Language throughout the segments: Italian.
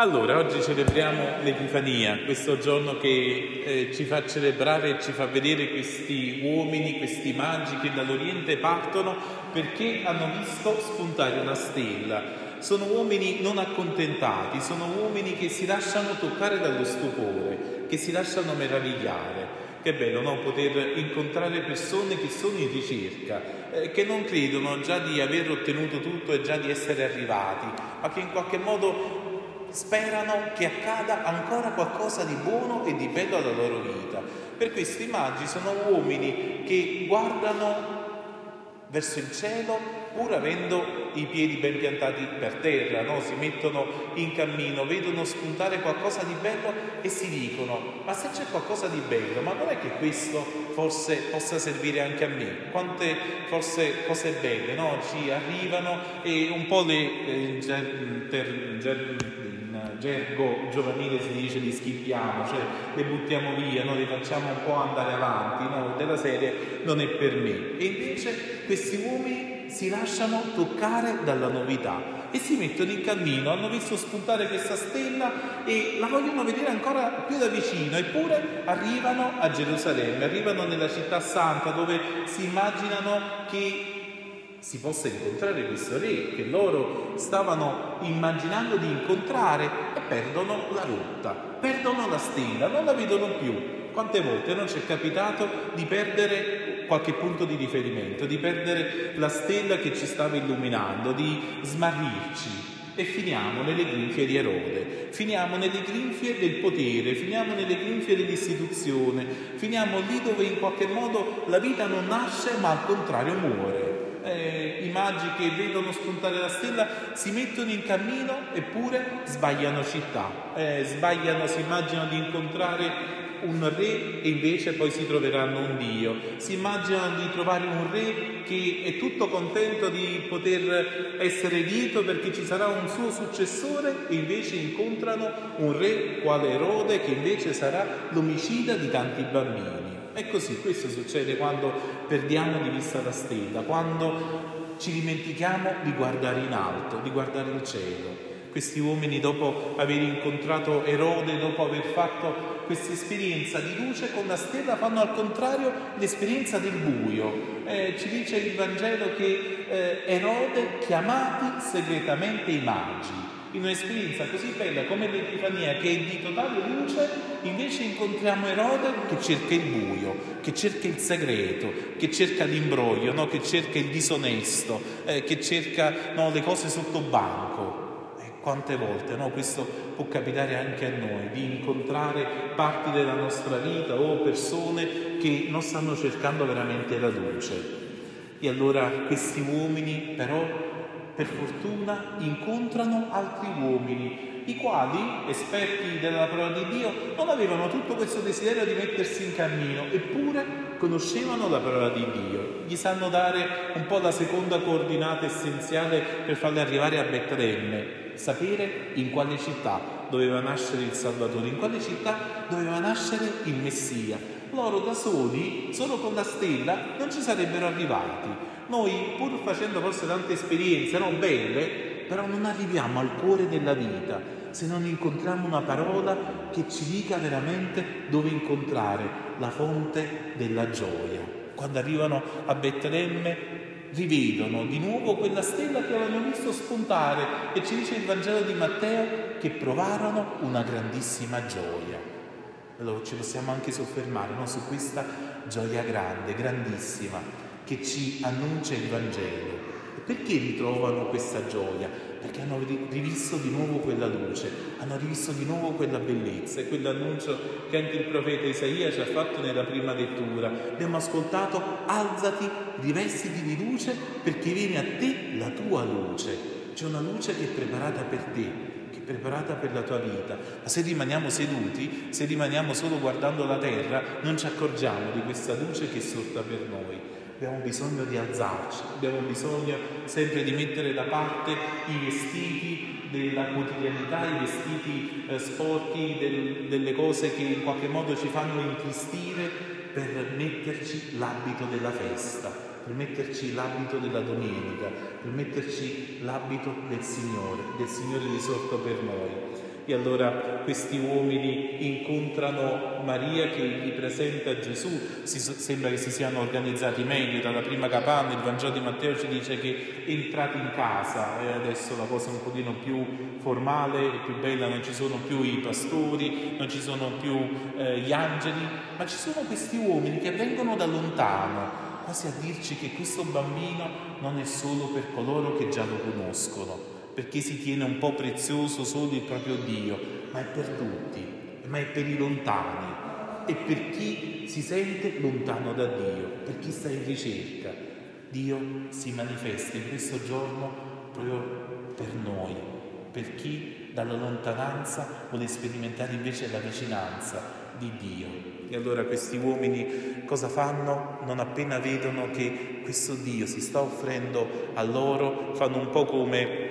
Allora, oggi celebriamo l'Epifania, questo giorno che eh, ci fa celebrare e ci fa vedere questi uomini, questi magi che dall'Oriente partono perché hanno visto spuntare una stella. Sono uomini non accontentati, sono uomini che si lasciano toccare dallo stupore, che si lasciano meravigliare. Che bello no? poter incontrare persone che sono in ricerca, eh, che non credono già di aver ottenuto tutto e già di essere arrivati, ma che in qualche modo sperano che accada ancora qualcosa di buono e di bello alla loro vita. Per questi magi sono uomini che guardano verso il cielo pur avendo i piedi ben piantati per terra, no? si mettono in cammino, vedono spuntare qualcosa di bello e si dicono, ma se c'è qualcosa di bello, ma non è che questo forse possa servire anche a me? Quante forse cose belle no? ci arrivano e un po' le, eh, per, gergo giovanile si dice li schippiamo, cioè le buttiamo via, no? le facciamo un po' andare avanti, no? della serie non è per me. E invece questi uomini si lasciano toccare dalla novità e si mettono in cammino, hanno visto spuntare questa stella e la vogliono vedere ancora più da vicino, eppure arrivano a Gerusalemme, arrivano nella città santa dove si immaginano che si possa incontrare questo re che loro stavano immaginando di incontrare e perdono la rotta, perdono la stella, non la vedono più. Quante volte non ci è capitato di perdere qualche punto di riferimento, di perdere la stella che ci stava illuminando, di smarrirci e finiamo nelle grinfie di Erode, finiamo nelle grinfie del potere, finiamo nelle grinfie dell'istituzione, finiamo lì dove in qualche modo la vita non nasce ma al contrario muore eh, i magi che vedono spuntare la stella si mettono in cammino eppure sbagliano città, eh, sbagliano, si immaginano di incontrare un re e invece poi si troveranno un Dio, si immaginano di trovare un re che è tutto contento di poter essere lieto perché ci sarà un suo successore e invece incontrano un re quale Erode che invece sarà l'omicida di tanti bambini. È così, questo succede quando perdiamo di vista la stella, quando ci dimentichiamo di guardare in alto, di guardare il cielo. Questi uomini dopo aver incontrato Erode, dopo aver fatto questa esperienza di luce con la stella, fanno al contrario l'esperienza del buio. Eh, ci dice il Vangelo che eh, Erode chiamati segretamente i magi in un'esperienza così bella come l'Epifania che è di totale luce, invece incontriamo Erode che cerca il buio, che cerca il segreto, che cerca l'imbroglio, no? che cerca il disonesto, eh, che cerca no, le cose sotto banco. Quante volte no? questo può capitare anche a noi, di incontrare parti della nostra vita o persone che non stanno cercando veramente la luce. E allora questi uomini però per fortuna incontrano altri uomini, i quali, esperti della parola di Dio, non avevano tutto questo desiderio di mettersi in cammino, eppure conoscevano la parola di Dio. Gli sanno dare un po' la seconda coordinata essenziale per farli arrivare a Betlemme, sapere in quale città doveva nascere il Salvatore, in quale città doveva nascere il Messia. Loro da soli, solo con la stella, non ci sarebbero arrivati. Noi, pur facendo forse tante esperienze, no, belle, però non arriviamo al cuore della vita se non incontriamo una parola che ci dica veramente dove incontrare la fonte della gioia. Quando arrivano a Betlemme rivedono di nuovo quella stella che avevano visto spuntare e ci dice il Vangelo di Matteo che provarono una grandissima gioia. Allora ci possiamo anche soffermare no? su questa gioia grande, grandissima, che ci annuncia il Vangelo. Perché ritrovano questa gioia? Perché hanno rivisto di nuovo quella luce, hanno rivisto di nuovo quella bellezza e quell'annuncio che anche il profeta Isaia ci ha fatto nella prima lettura. Abbiamo ascoltato, alzati, rivestiti di luce perché viene a te la tua luce. C'è una luce che è preparata per te, preparata per la tua vita. Ma se rimaniamo seduti, se rimaniamo solo guardando la terra, non ci accorgiamo di questa luce che sorta per noi abbiamo bisogno di alzarci, abbiamo bisogno sempre di mettere da parte i vestiti della quotidianità, i vestiti eh, sporchi, del, delle cose che in qualche modo ci fanno intristire per metterci l'abito della festa, per metterci l'abito della domenica, per metterci l'abito del Signore, del Signore risorto per noi. E allora questi uomini incontrano Maria che gli presenta Gesù, si, sembra che si siano organizzati meglio, dalla prima capanna il Vangelo di Matteo ci dice che è entrati in casa e adesso la cosa è un pochino più formale più bella, non ci sono più i pastori, non ci sono più eh, gli angeli, ma ci sono questi uomini che vengono da lontano, quasi a dirci che questo bambino non è solo per coloro che già lo conoscono, perché si tiene un po' prezioso solo il proprio Dio, ma è per tutti, ma è per i lontani, e per chi si sente lontano da Dio, per chi sta in ricerca. Dio si manifesta in questo giorno proprio per noi, per chi dalla lontananza vuole sperimentare invece la vicinanza di Dio. E allora questi uomini cosa fanno? Non appena vedono che questo Dio si sta offrendo a loro, fanno un po' come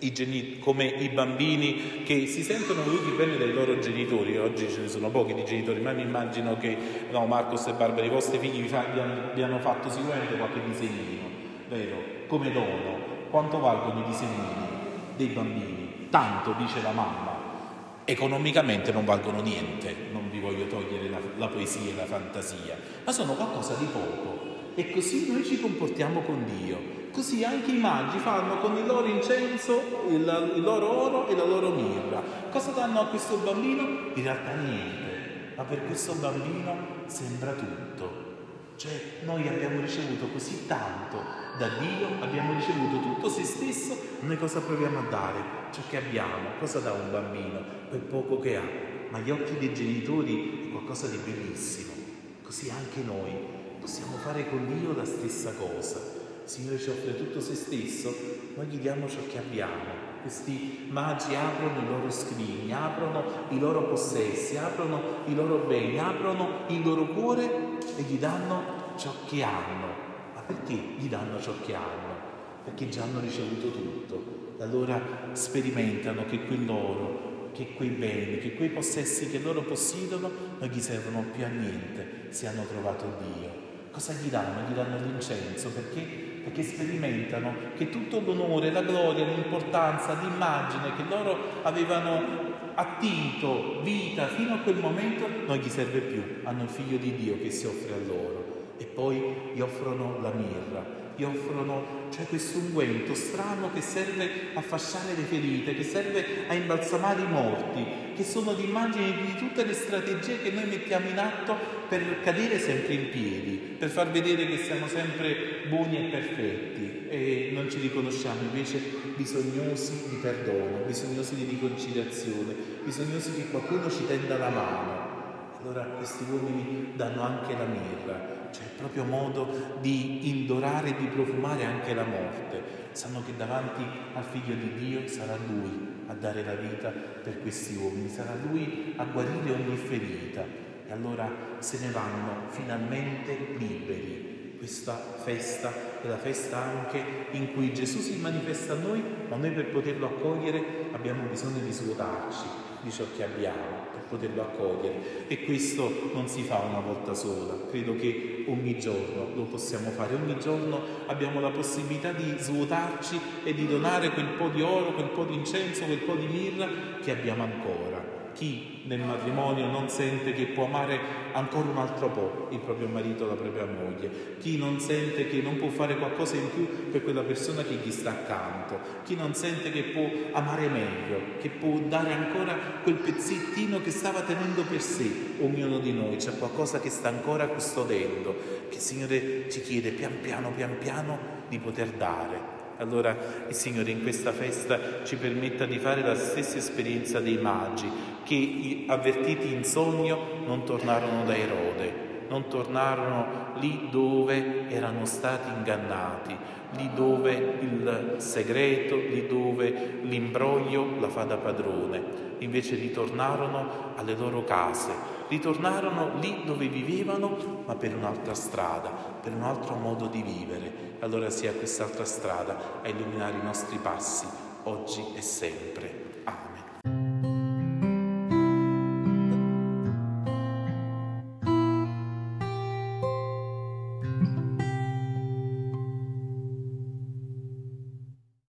i geni- come i bambini che si sentono voluti bene dai loro genitori, oggi ce ne sono pochi di genitori, ma mi immagino che no, Marcos e Barbara, i vostri figli vi, fa- vi, hanno, vi hanno fatto sicuramente qualche disegnino, vero? Come dono. Quanto valgono i disegnini dei bambini? Tanto, dice la mamma. Economicamente non valgono niente, non vi voglio togliere la, la poesia e la fantasia, ma sono qualcosa di poco. E così noi ci comportiamo con Dio. Così anche i magi fanno con il loro incenso, il, il loro oro e la loro mirra. Cosa danno a questo bambino? In realtà niente, ma per questo bambino sembra tutto. Cioè noi abbiamo ricevuto così tanto da Dio, abbiamo ricevuto tutto se stesso, noi cosa proviamo a dare? Ciò che abbiamo. Cosa dà un bambino? Quel poco che ha. Ma agli occhi dei genitori è qualcosa di bellissimo. Così anche noi possiamo fare con Dio la stessa cosa. Il Signore ci offre tutto se stesso, noi gli diamo ciò che abbiamo. Questi magi aprono i loro scrigni, aprono i loro possessi, aprono i loro beni, aprono il loro cuore e gli danno ciò che hanno. Ma perché gli danno ciò che hanno? Perché già hanno ricevuto tutto. Allora sperimentano che quell'oro, che quei beni, che quei possessi che loro possiedono non gli servono più a niente se hanno trovato Dio. Cosa gli danno? Gli danno l'incenso perché perché sperimentano che tutto l'onore, la gloria, l'importanza, l'immagine che loro avevano attinto vita fino a quel momento non gli serve più, hanno il figlio di Dio che si offre a loro. E poi gli offrono la mirra, gli offrono cioè questo unguento strano che serve a fasciare le ferite, che serve a imbalsamare i morti, che sono l'immagine di tutte le strategie che noi mettiamo in atto per cadere sempre in piedi, per far vedere che siamo sempre buoni e perfetti e non ci riconosciamo invece bisognosi di perdono, bisognosi di riconciliazione, bisognosi che qualcuno ci tenda la mano. Allora questi uomini danno anche la mirra, cioè il proprio modo di indorare e di profumare anche la morte. Sanno che davanti al figlio di Dio sarà Lui a dare la vita per questi uomini, sarà Lui a guarire ogni ferita. E allora se ne vanno finalmente liberi. Questa festa è la festa anche in cui Gesù si manifesta a noi, ma noi per poterlo accogliere abbiamo bisogno di svuotarci di ciò che abbiamo poterlo accogliere. E questo non si fa una volta sola, credo che ogni giorno lo possiamo fare, ogni giorno abbiamo la possibilità di svuotarci e di donare quel po' di oro, quel po' di incenso, quel po' di mirra che abbiamo ancora. Chi nel matrimonio non sente che può amare ancora un altro po' il proprio marito la propria moglie? Chi non sente che non può fare qualcosa in più per quella persona che gli sta accanto? Chi non sente che può amare meglio, che può dare ancora quel pezzettino che stava tenendo per sé? Ognuno di noi c'è qualcosa che sta ancora custodendo, che il Signore ci chiede pian piano, pian piano di poter dare. Allora il Signore in questa festa ci permetta di fare la stessa esperienza dei magi che avvertiti in sogno non tornarono da Erode, non tornarono lì dove erano stati ingannati, lì dove il segreto, lì dove l'imbroglio la fa da padrone. Invece ritornarono alle loro case, ritornarono lì dove vivevano, ma per un'altra strada, per un altro modo di vivere allora sia quest'altra strada a illuminare i nostri passi, oggi e sempre. Amen.